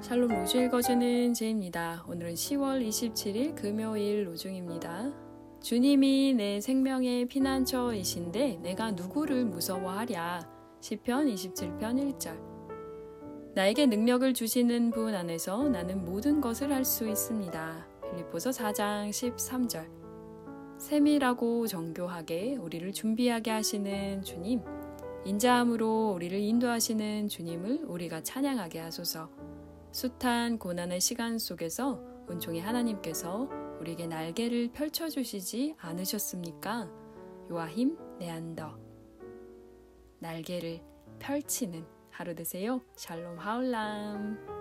샬롬 로주 읽어주는 제입니다. 오늘은 10월 27일 금요일 로중입니다. 주님이 내 생명의 피난처이신데 내가 누구를 무서워하랴. 시편 27편 1절. 나에게 능력을 주시는 분 안에서 나는 모든 것을 할 수 있습니다. 빌립보서 4장 13절. 세밀하고 정교하게 우리를 준비하게 하시는 주님, 인자함으로 우리를 인도하시는 주님을 우리가 찬양하게 하소서. 숱한 고난의 시간 속에서 은총의 하나님께서 우리에게 날개를 펼쳐주시지 않으셨습니까? 요아힘 네안더. 날개를 펼치는 하루 되세요. 샬롬 하울람.